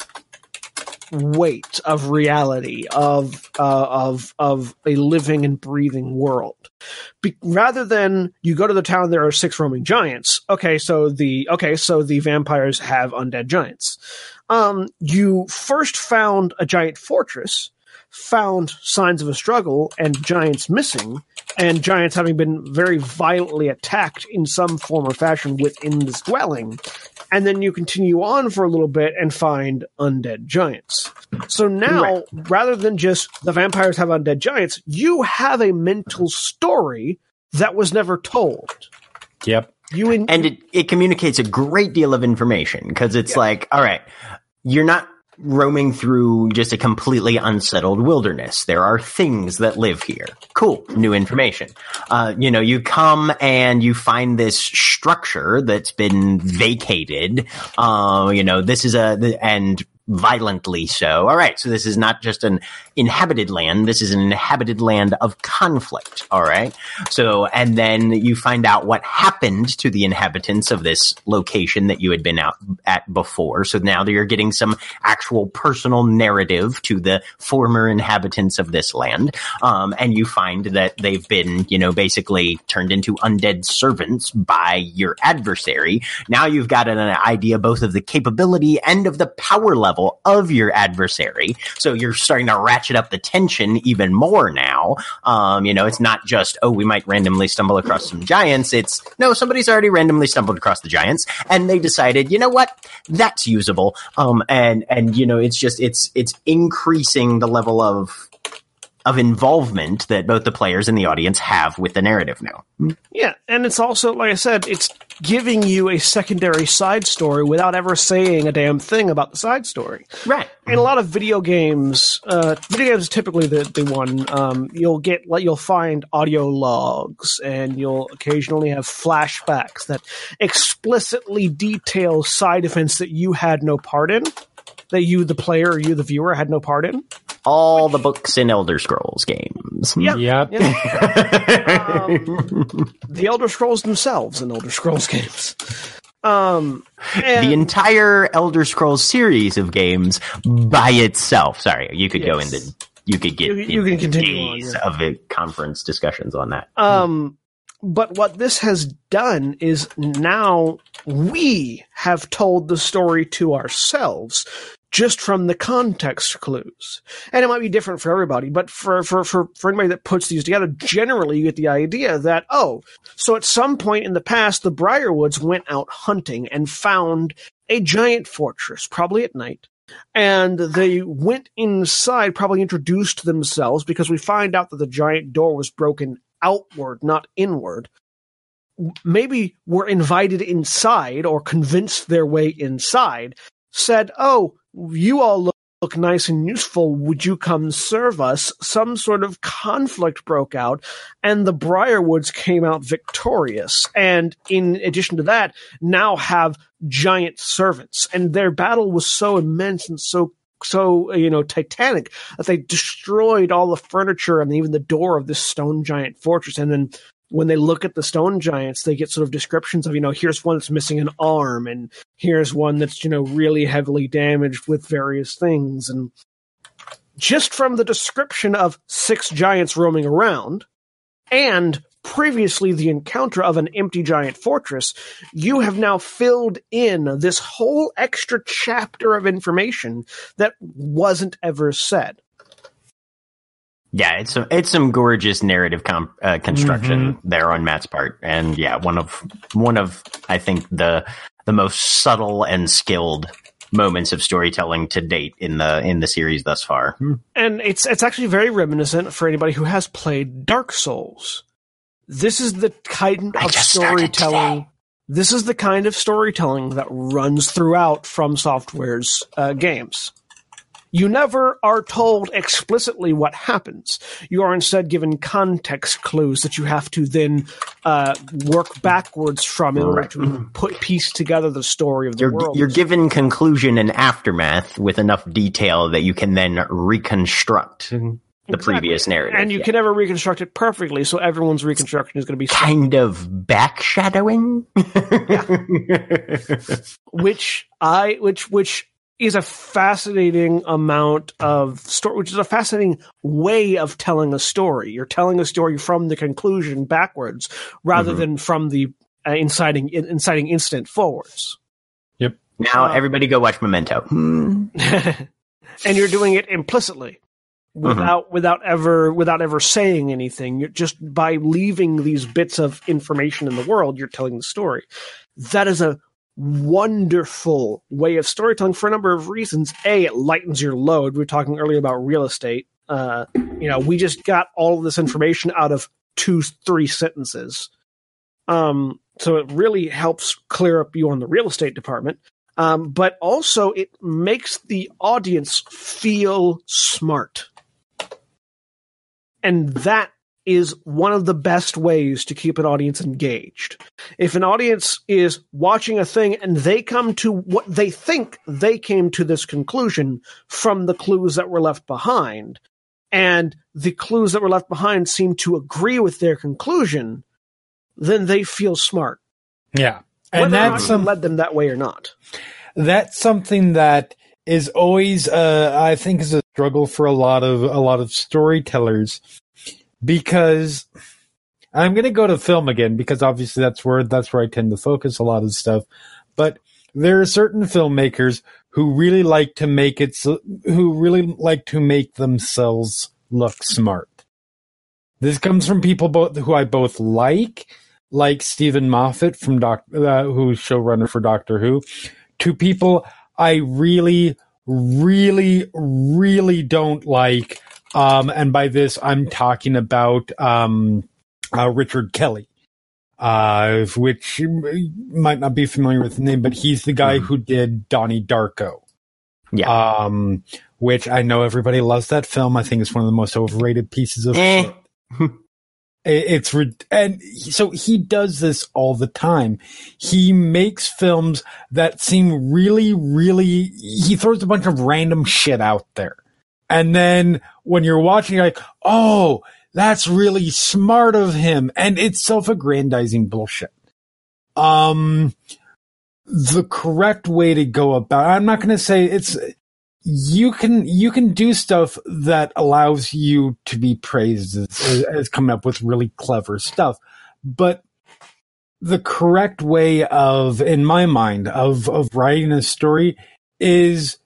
weight of reality of uh, of of a living and breathing world. Be- rather than you go to the town there are six roaming giants. Okay so the okay so the vampires have undead giants. Um you first found a giant fortress found signs of a struggle and giants missing and giants having been very violently attacked in some form or fashion within this dwelling and then you continue on for a little bit and find undead giants. So now, rather than just the vampires have undead giants, you have a mental story that was never told. yep. You in, and it, it communicates a great deal of information because it's like, all right, you're not roaming through just a completely unsettled wilderness. There are things that live here. Cool, new information. Uh, you know, you come and you find this structure that's been vacated. Uh, you know, this is a and violently so. All right, so this is not just an inhabited land. This is an inhabited land of conflict. All right. So, and then you find out what happened to the inhabitants of this location that you had been out at before. So now that you're getting some actual personal narrative to the former inhabitants of this land. Um, and you find that they've been, you know, basically turned into undead servants by your adversary. Now you've got an idea both of the capability and of the power level level of your adversary. So you're starting to ratchet up the tension even more now. Um, you know, it's not just, oh, we might randomly stumble across some giants. It's, no, somebody's already randomly stumbled across the giants and they decided, you know what? That's usable. Um, and, and, you know, it's just, it's, it's increasing the level of, of involvement that both the players and the audience have with the narrative now. Yeah, and it's also, like I said, it's giving you a secondary side story without ever saying a damn thing about the side story. Right. In a lot of video games, uh, video games is typically the, the one, um, you'll get, like, you'll find audio logs and you'll occasionally have flashbacks that explicitly detail side events that you had no part in, that you, the player, or you, the viewer, had no part in. All the books in Elder Scrolls games. Yeah. Yep. Um, the Elder Scrolls themselves in Elder Scrolls games. Um, and the entire Elder Scrolls series of games by itself. Sorry, you could go Yes. into you could get You- you can continue on, yeah. of it, conference discussions on that. Um, but what this has done is now we have told the story to ourselves just from the context clues. And it might be different for everybody, but for, for, for, for anybody that puts these together, generally you get the idea that, oh, so at some point in the past, the Briarwoods went out hunting and found a giant fortress, probably at night. And they went inside, probably introduced themselves because we find out that the giant door was broken outward, not inward. Maybe were invited inside or convinced their way inside, said, Oh, you all look, look nice and useful. Would you come serve us? Some sort of conflict broke out, and the Briarwoods came out victorious. And in addition to that, now have giant servants. And their battle was so immense and so so you know titanic that they destroyed all the furniture and even the door of this stone giant fortress and then when they look at the stone giants they get sort of descriptions of you know here's one that's missing an arm and here's one that's you know really heavily damaged with various things and just from the description of six giants roaming around and previously the encounter of an empty giant fortress, you have now filled in this whole extra chapter of information that wasn't ever said. Yeah, it's some, it's some gorgeous narrative com- uh, construction there on Matt's part, and yeah, one of one of I think the the most subtle and skilled moments of storytelling to date in the in the series thus far. And it's it's actually very reminiscent for anybody who has played Dark Souls. This is the kind of storytelling. This is the kind of storytelling that runs throughout From Software's uh, games. You never are told explicitly what happens. You are instead given context clues that you have to then uh, work backwards from in order to put piece together the story of the You're world. you're given conclusion and aftermath with enough detail that you can then reconstruct the Exactly. previous narrative. and you Yeah. can never reconstruct it perfectly, so everyone's reconstruction is going to be kind of backshadowing. which I which which is a fascinating amount of story, which is a fascinating way of telling a story. You're telling a story from the conclusion backwards rather Mhm. than from the uh, inciting inciting incident forwards. Yep. Now Uh, everybody go watch Memento. and you're doing it implicitly without without ever without ever saying anything you're just by leaving these bits of information in the world you're telling the story that is a wonderful way of storytelling for a number of reasons. A it lightens your load. We were talking earlier about real estate. Uh, you know we just got all of this information out of two three sentences. Um, so it really helps clear up you on the real estate department. Um, but also it makes the audience feel smart. And that is one of the best ways to keep an audience engaged. If an audience is watching a thing and they come to what they think they came to this conclusion from the clues that were left behind, and the clues that were left behind seem to agree with their conclusion, then they feel smart. Yeah. And not that's some, led them that way or not. that's something that is always uh, I think is a struggle for a lot of a lot of storytellers because I'm going to go to film again because obviously that's where that's where I tend to focus a lot of stuff but there are certain filmmakers who really like to make it who really like to make themselves look smart. This comes from people both who I both like, like Steven Moffat from Doc, uh, who's showrunner for Doctor Who, to people I really, really, really don't like. Um, and by this, I'm talking about um, uh, Richard Kelly, uh, which might not be familiar with the name, but he's the guy Mhm. who did Donnie Darko. Yeah. Um, which I know everybody loves that film. I think it's one of the most overrated pieces of Eh. shit. It's and so he does this all the time. He makes films that seem really, really. He throws a bunch of random shit out there, and then when you're watching, you're like, "Oh, that's really smart of him," and it's self-aggrandizing bullshit. Um, the correct way to go about. I'm not going to say it's you can you can do stuff that allows you to be praised as, as coming up with really clever stuff but the correct way of in my mind of of writing a story is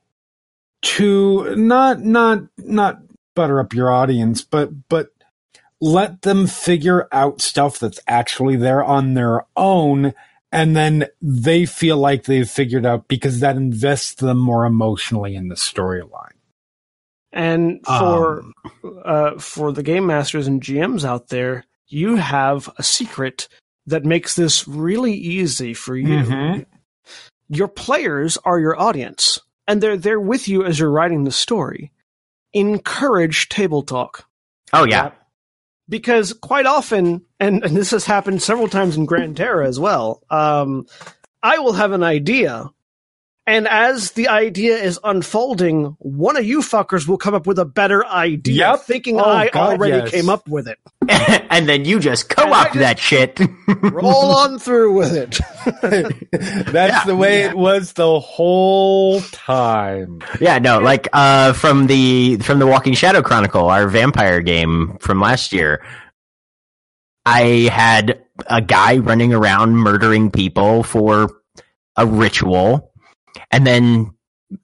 to not not not butter up your audience but but let them figure out stuff that's actually there on their own and then they feel like they've figured out because that invests them more emotionally in the storyline. And for Um, uh, for the game masters and GMs out there, you have a secret that makes this really easy for you. Mhm. Your players are your audience, and they're there with you as you're writing the story. Encourage table talk. Oh yeah. because quite often, and, and this has happened several times in Grand Terra as well, um, I will have an idea, and as the idea is unfolding, one of you fuckers will come up with a better idea, Yep. thinking Oh, I God, already yes. came up with it. and then you just co-opt that shit. Roll on through with it. That's Yeah. the way it was the whole time. Yeah, no, like uh from the from the Walking Shadow Chronicle, our vampire game from last year. I had a guy running around murdering people for a ritual. And then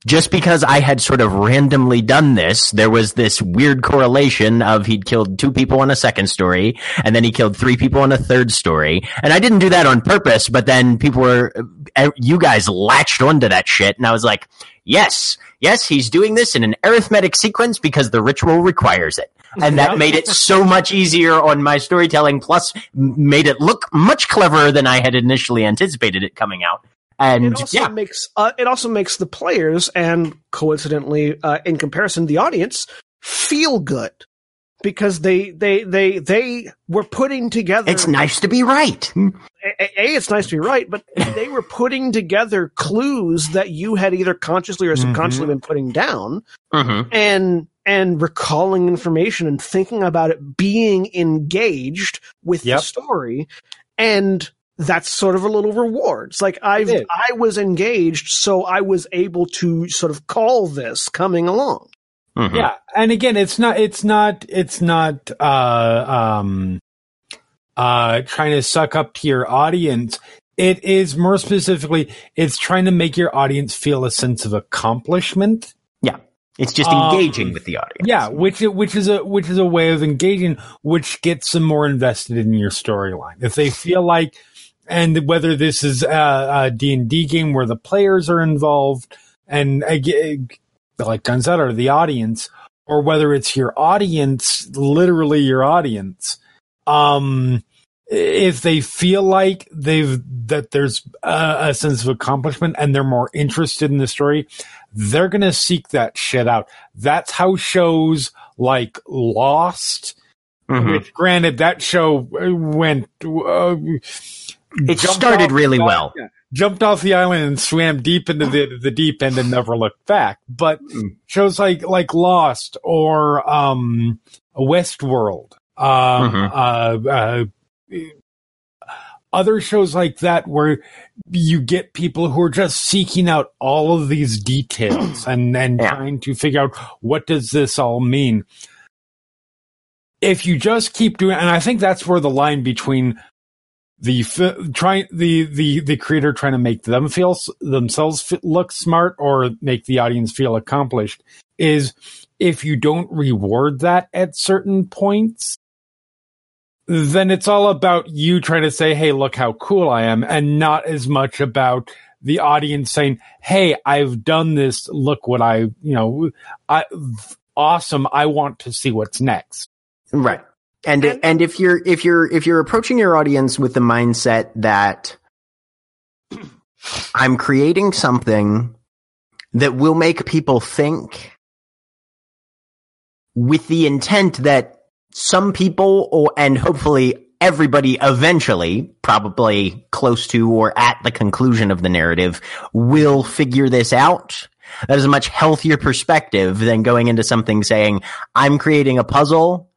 just because I had sort of randomly done this, there was this weird correlation of he'd killed two people on a second story, and then he killed three people on a third story. And I didn't do that on purpose, but then people were, uh, you guys latched onto that shit, and I was like, yes, yes, he's doing this in an arithmetic sequence because the ritual requires it. And that made it so much easier on my storytelling, plus made it look much cleverer than I had initially anticipated it coming out. And It also yeah, makes uh, it also makes the players and coincidentally, uh, in comparison, the audience feel good because they they they they were putting together. it's nice to be right. a, a, it's nice to be right, but they were putting together clues that you had either consciously or subconsciously been putting down, Mm-hmm. and and recalling information and thinking about it, being engaged with Yep. the story, and that's sort of a little reward. It's like I've is. I was engaged, so I was able to sort of call this coming along. Mm-hmm. Yeah, and again, it's not, it's not, it's not, uh, um, uh, trying to suck up to your audience. It is more specifically, it's trying to make your audience feel a sense of accomplishment. Yeah, it's just Um, engaging with the audience. Yeah, which which is a which is a way of engaging, which gets them more invested in your storyline. If they feel like, and whether this is a D and D game where the players are involved, and like Guns Out or the audience, or whether it's your audience, literally your audience, um, if they feel like they've that there's a, a sense of accomplishment and they're more interested in the story, they're gonna seek that shit out. That's how shows like Lost, Mhm. which granted that show went. Uh, It started really well. yeah, jumped off the island and swam deep into the, the deep end and never looked back. But Mm. shows like like Lost or um, Westworld, um, Mhm. uh, uh, other shows like that where you get people who are just seeking out all of these details and and Yeah. trying to figure out what does this all mean. If you just keep doing, and I think that's where the line between the trying the the the creator trying to make them feel themselves look smart or make the audience feel accomplished is if you don't reward that at certain points then it's all about you trying to say hey look how cool i am and not as much about the audience saying hey i've done this. Look what i you know i awesome. I want to see what's next. Right. And And- and if you're if you're if you're approaching your audience with the mindset that I'm creating something that will make people think with the intent that some people or and hopefully everybody eventually probably close to or at the conclusion of the narrative will figure this out. That is a much healthier perspective than going into something saying i'm creating a puzzle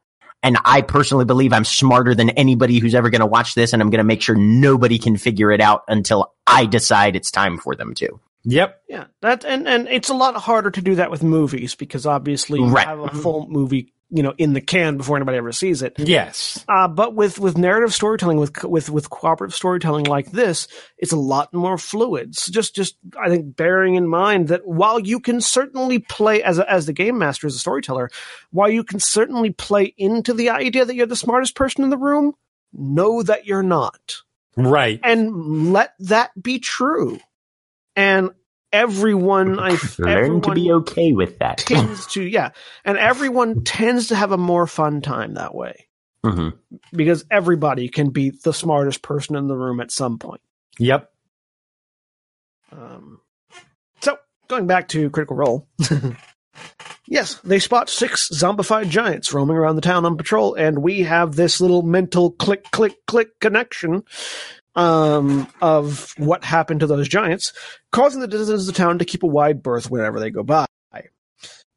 and I personally believe I'm smarter than anybody who's ever going to watch this, and I'm going to make sure nobody can figure it out until I decide it's time for them to. yep Yeah, that and and it's a lot harder to do that with movies because obviously you Right. have a full movie, you know, in the can before anybody ever sees it. yes Uh, but with with narrative storytelling, with with with cooperative storytelling like this, it's a lot more fluid. So just just I think bearing in mind that while you can certainly play as a, as the game master as a storyteller, while you can certainly play into the idea that you're the smartest person in the room, know that you're not right and let that be true. And everyone, I Learn to be okay with that. tends to yeah, and everyone tends to have a more fun time that way hmm because everybody can be the smartest person in the room at some point. yep Um, so going back to Critical Role. Yes, they spot six zombified giants roaming around the town on patrol, and we have this little mental click, click, click connection um, of what happened to those giants, causing the citizens of the town to keep a wide berth whenever they go by.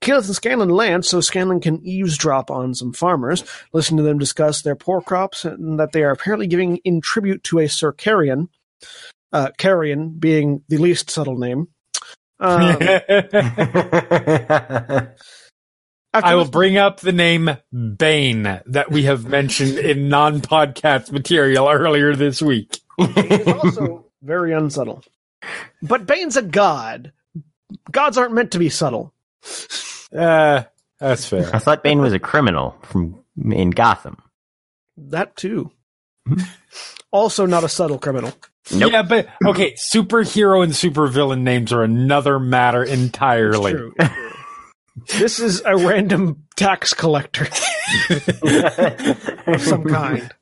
Keyleth and Scanlan land so Scanlan can eavesdrop on some farmers, listen to them discuss their poor crops and that they are apparently giving in tribute to a Sir Carrion, uh, Carrion being the least subtle name. Um, I will bring up the name Bane that we have mentioned in non-podcast material earlier this week. It's also very unsubtle. But Bane's a god. Gods aren't meant to be subtle. Uh, that's fair. I thought Bane was a criminal from in Gotham. That too. also not a subtle criminal. Nope. Yeah, but okay, superhero and supervillain names are another matter entirely. True. this is a random tax collector of some kind.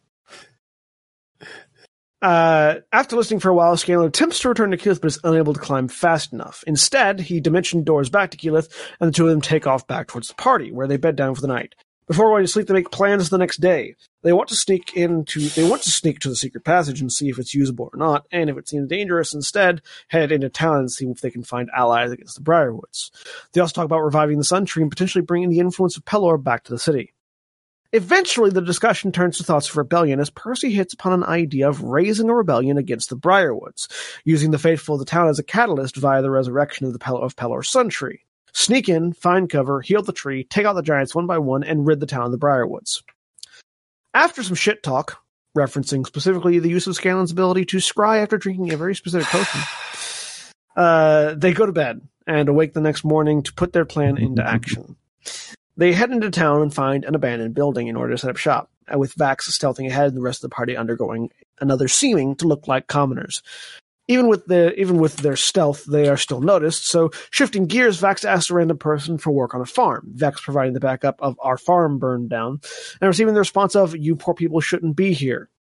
Uh, after listening for a while, Scanlan attempts to return to Keyleth, but is unable to climb fast enough. Instead, he dimension doors back to Keyleth, and the two of them take off back towards the party, where they bed down for the night. Before going to sleep, they make plans for the next day. They want to sneak into they want to sneak to the secret passage and see if it's usable or not, and if it seems dangerous, instead head into town and see if they can find allies against the Briarwoods. They also talk about reviving the Sun Tree and potentially bringing the influence of Pelor back to the city. Eventually, the discussion turns to thoughts of rebellion as Percy hits upon an idea of raising a rebellion against the Briarwoods, using the faithful of the town as a catalyst via the resurrection of the Pel- of Pelor's Sun Tree. Sneak in, find cover, heal the tree, take out the giants one by one, and rid the town of the Briarwoods. After some shit talk, referencing specifically the use of Scanlan's ability to scry after drinking a very specific potion, uh, they go to bed and awake the next morning to put their plan into action. They head into town and find an abandoned building in order to set up shop, uh, with Vax stealthing ahead and the rest of the party undergoing another seeming to look like commoners. Even with the even with their stealth, they are still noticed. So, shifting gears, Vax asks a random person for work on a farm. Vax providing the backup of our farm burned down, and receiving the response of "You poor people shouldn't be here."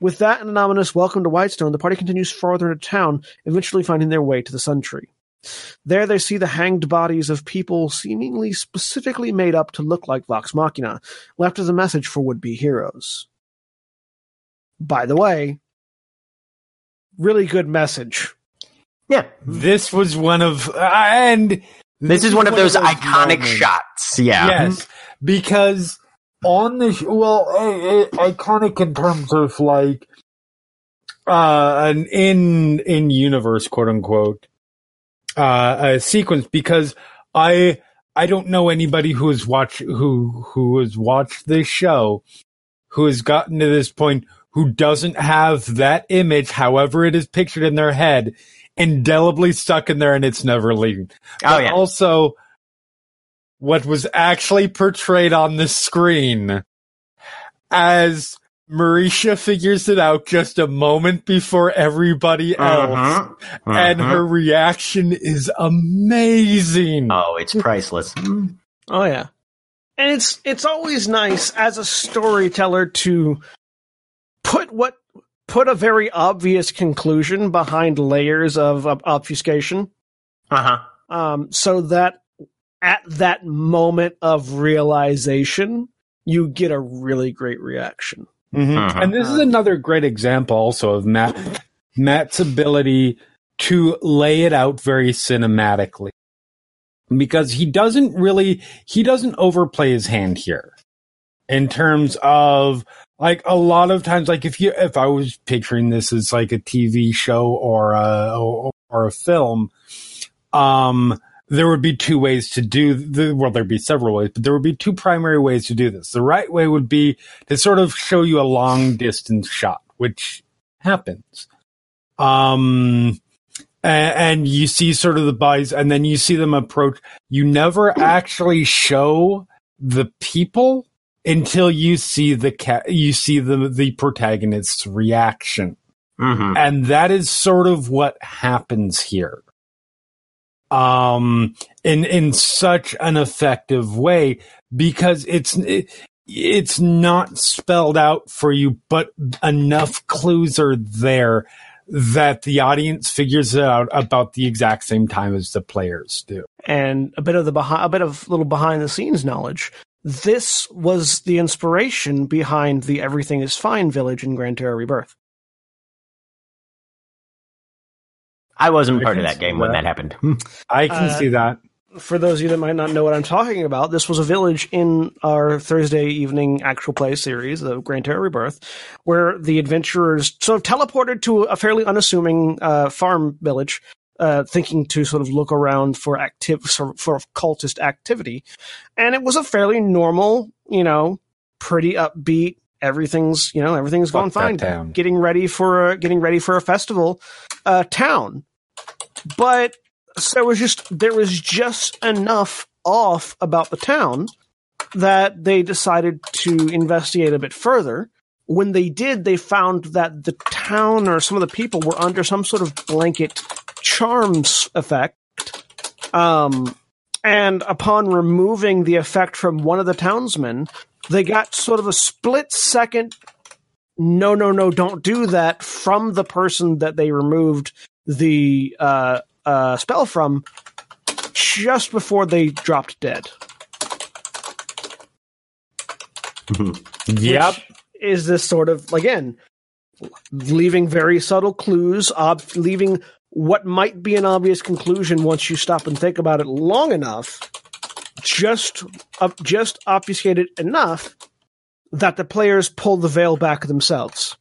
With that and an ominous welcome to Whitestone, the party continues farther into town, eventually finding their way to the Sun Tree. There they see the hanged bodies of people seemingly specifically made up to look like Vox Machina, left as a message for would-be heroes. By the way, really good message. Yeah. This was one of, uh, and This is one of those iconic moments. shots. Yeah. Yes, because on the sh- well, uh, uh, iconic in terms of like uh an in in universe quote unquote uh a sequence because I I don't know anybody who has watched who who has watched this show who has gotten to this point who doesn't have that image, however it is pictured in their head, indelibly stuck in there and it's never leaving. Oh But yeah. Also, what was actually portrayed on the screen as Marisha figures it out just a moment before everybody else. Mhm. And Mhm. her reaction is amazing. Oh, it's priceless. Oh yeah. And it's it's always nice as a storyteller to put what put a very obvious conclusion behind layers of, of obfuscation Uh huh. um, so that at that moment of realization you get a really great reaction Mhm. Mhm. And this is another great example also of Matt Matt's ability to lay it out very cinematically. Because he doesn't really he doesn't overplay his hand here. In terms of like a lot of times like if you if I was picturing this as like a TV show or a or, or a film um there would be two ways to do the well there'd be several ways but there would be two primary ways to do this. The right way would be to sort of show you a long distance shot, which happens. Um, a- and, you see sort of the bodies, and then you see them approach. You never actually show the people until you see the cat, you see the the protagonist's reaction hmm and that is sort of what happens here um in in such an effective way because it's it, it's not spelled out for you but enough clues are there that the audience figures it out about the exact same time as the players do. And a bit of the behind a bit of little behind the scenes knowledge. This was the inspiration behind the everything is fine village in grand terra rebirth I wasn't I part of that see game when that. that happened. i can Uh, see that for those of you that might not know what I'm talking about, this was a village in our Thursday evening actual play series, the Grand Terra Rebirth, where the adventurers sort of teleported to a fairly unassuming uh, farm village, uh, thinking to sort of look around for active for, for cultist activity, and it was a fairly normal, you know, pretty upbeat. Everything's you know everything's going Fuck that fine. town. Getting ready for a, getting ready for a festival uh, town, but so it was just there was just enough off about the town that they decided to investigate a bit further. When they did, they found that the town or some of the people were under some sort of blanket charms effect. Um, and upon removing the effect from one of the townsmen, they got sort of a split second no, no, no, don't do that from the person that they removed the uh, uh, spell from just before they dropped dead. yep Which is this sort of again leaving very subtle clues, ob- leaving what might be an obvious conclusion once you stop and think about it long enough, just uh, just obfuscated enough that the players pull the veil back themselves,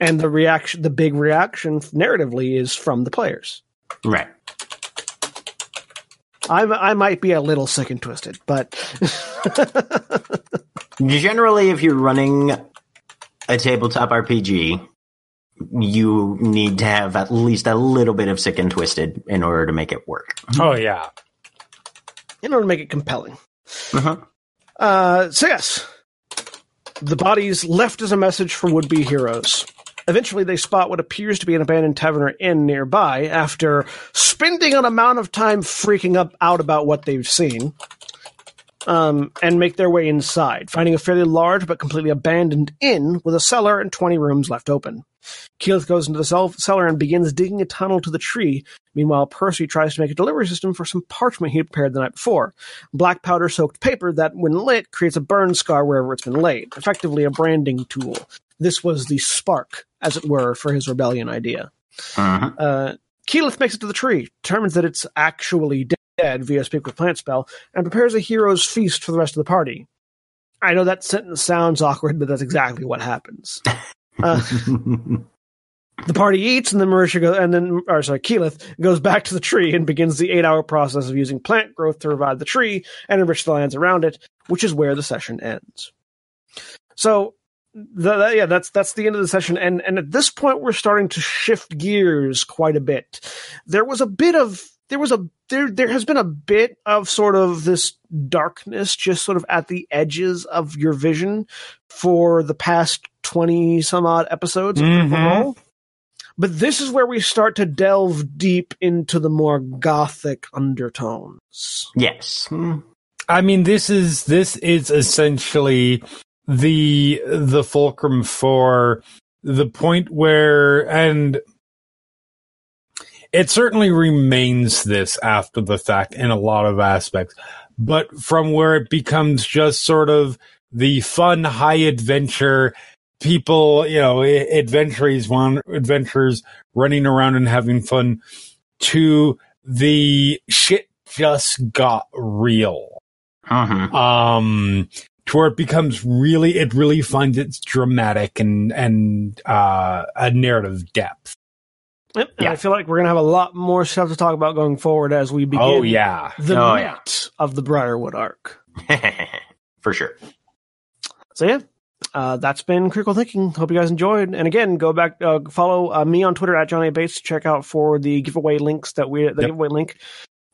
and the reaction, the big reaction narratively, is from the players. Right. I I might be a little sick and twisted, but Generally, if you're running a tabletop RPG, you need to have at least a little bit of sick and twisted in order to make it work. oh yeah in order to make it compelling. Uh-huh. Uh, so yes, the bodies left as a message for would-be heroes. Eventually, they spot what appears to be an abandoned tavern or inn nearby after spending an amount of time freaking up out about what they've seen. Um, and make their way inside, finding a fairly large but completely abandoned inn with a cellar and 20 rooms left open. Keyleth goes into the cell- cellar and begins digging a tunnel to the tree. Meanwhile, Percy tries to make a delivery system for some parchment he had prepared the night before. Black powder soaked paper that, when lit, creates a burn scar wherever it's been laid, effectively a branding tool. This was the spark, as it were, for his rebellion idea. Mhm. Uh, Keyleth makes it to the tree, determines that it's actually dead via speak with plant spell, and prepares a hero's feast for the rest of the party. I know that sentence sounds awkward, but that's exactly what happens. Uh, the party eats, and then Marisha goes, and then, or sorry, Keyleth goes back to the tree and begins the eight-hour process of using plant growth to revive the tree and enrich the lands around it, which is where the session ends. So the, the- yeah, that's that's the end of the session, and and at this point we're starting to shift gears quite a bit. There was a bit of there was a there there has been a bit of sort of this darkness just sort of at the edges of your vision for the past twenty some odd episodes of Critical Mhm. Role. But this is where we start to delve deep into the more gothic undertones. Yes. Hmm. I mean, this is this is essentially the the fulcrum for the point where, and it certainly remains this after the fact in a lot of aspects, but from where it becomes just sort of the fun, high adventure people, you know, adventurers, one adventurers running around and having fun, to the shit just got real Mhm. um to where it becomes really it really finds its dramatic and and uh a narrative depth and Yeah. I feel like we're gonna have a lot more stuff to talk about going forward as we begin. oh yeah the Oh, meat yeah. of the Briarwood arc. For sure. So yeah, uh, that's been critical thinking. Hope you guys enjoyed. And again, go back, uh, follow uh, me on Twitter at Johnny Bates to check out for the giveaway links that we the Yep. giveaway link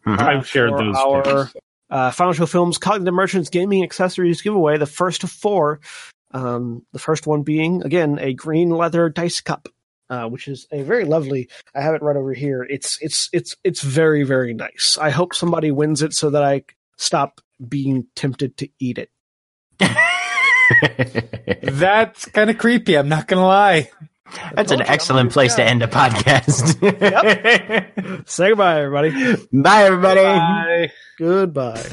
Mhm. uh, i've shared those our uh, Final Show Films Cognitive Merchants Gaming Accessories giveaway. The first of four. Um, the first one being again a green leather dice cup. Uh, which is a very lovely. I have it right over here. It's it's it's it's very very nice. I hope somebody wins it so that I stop being tempted to eat it. that's kind of creepy i'm not gonna lie That's an you, excellent like, place to end a podcast. Say goodbye, everybody. Bye, everybody. Bye. Goodbye.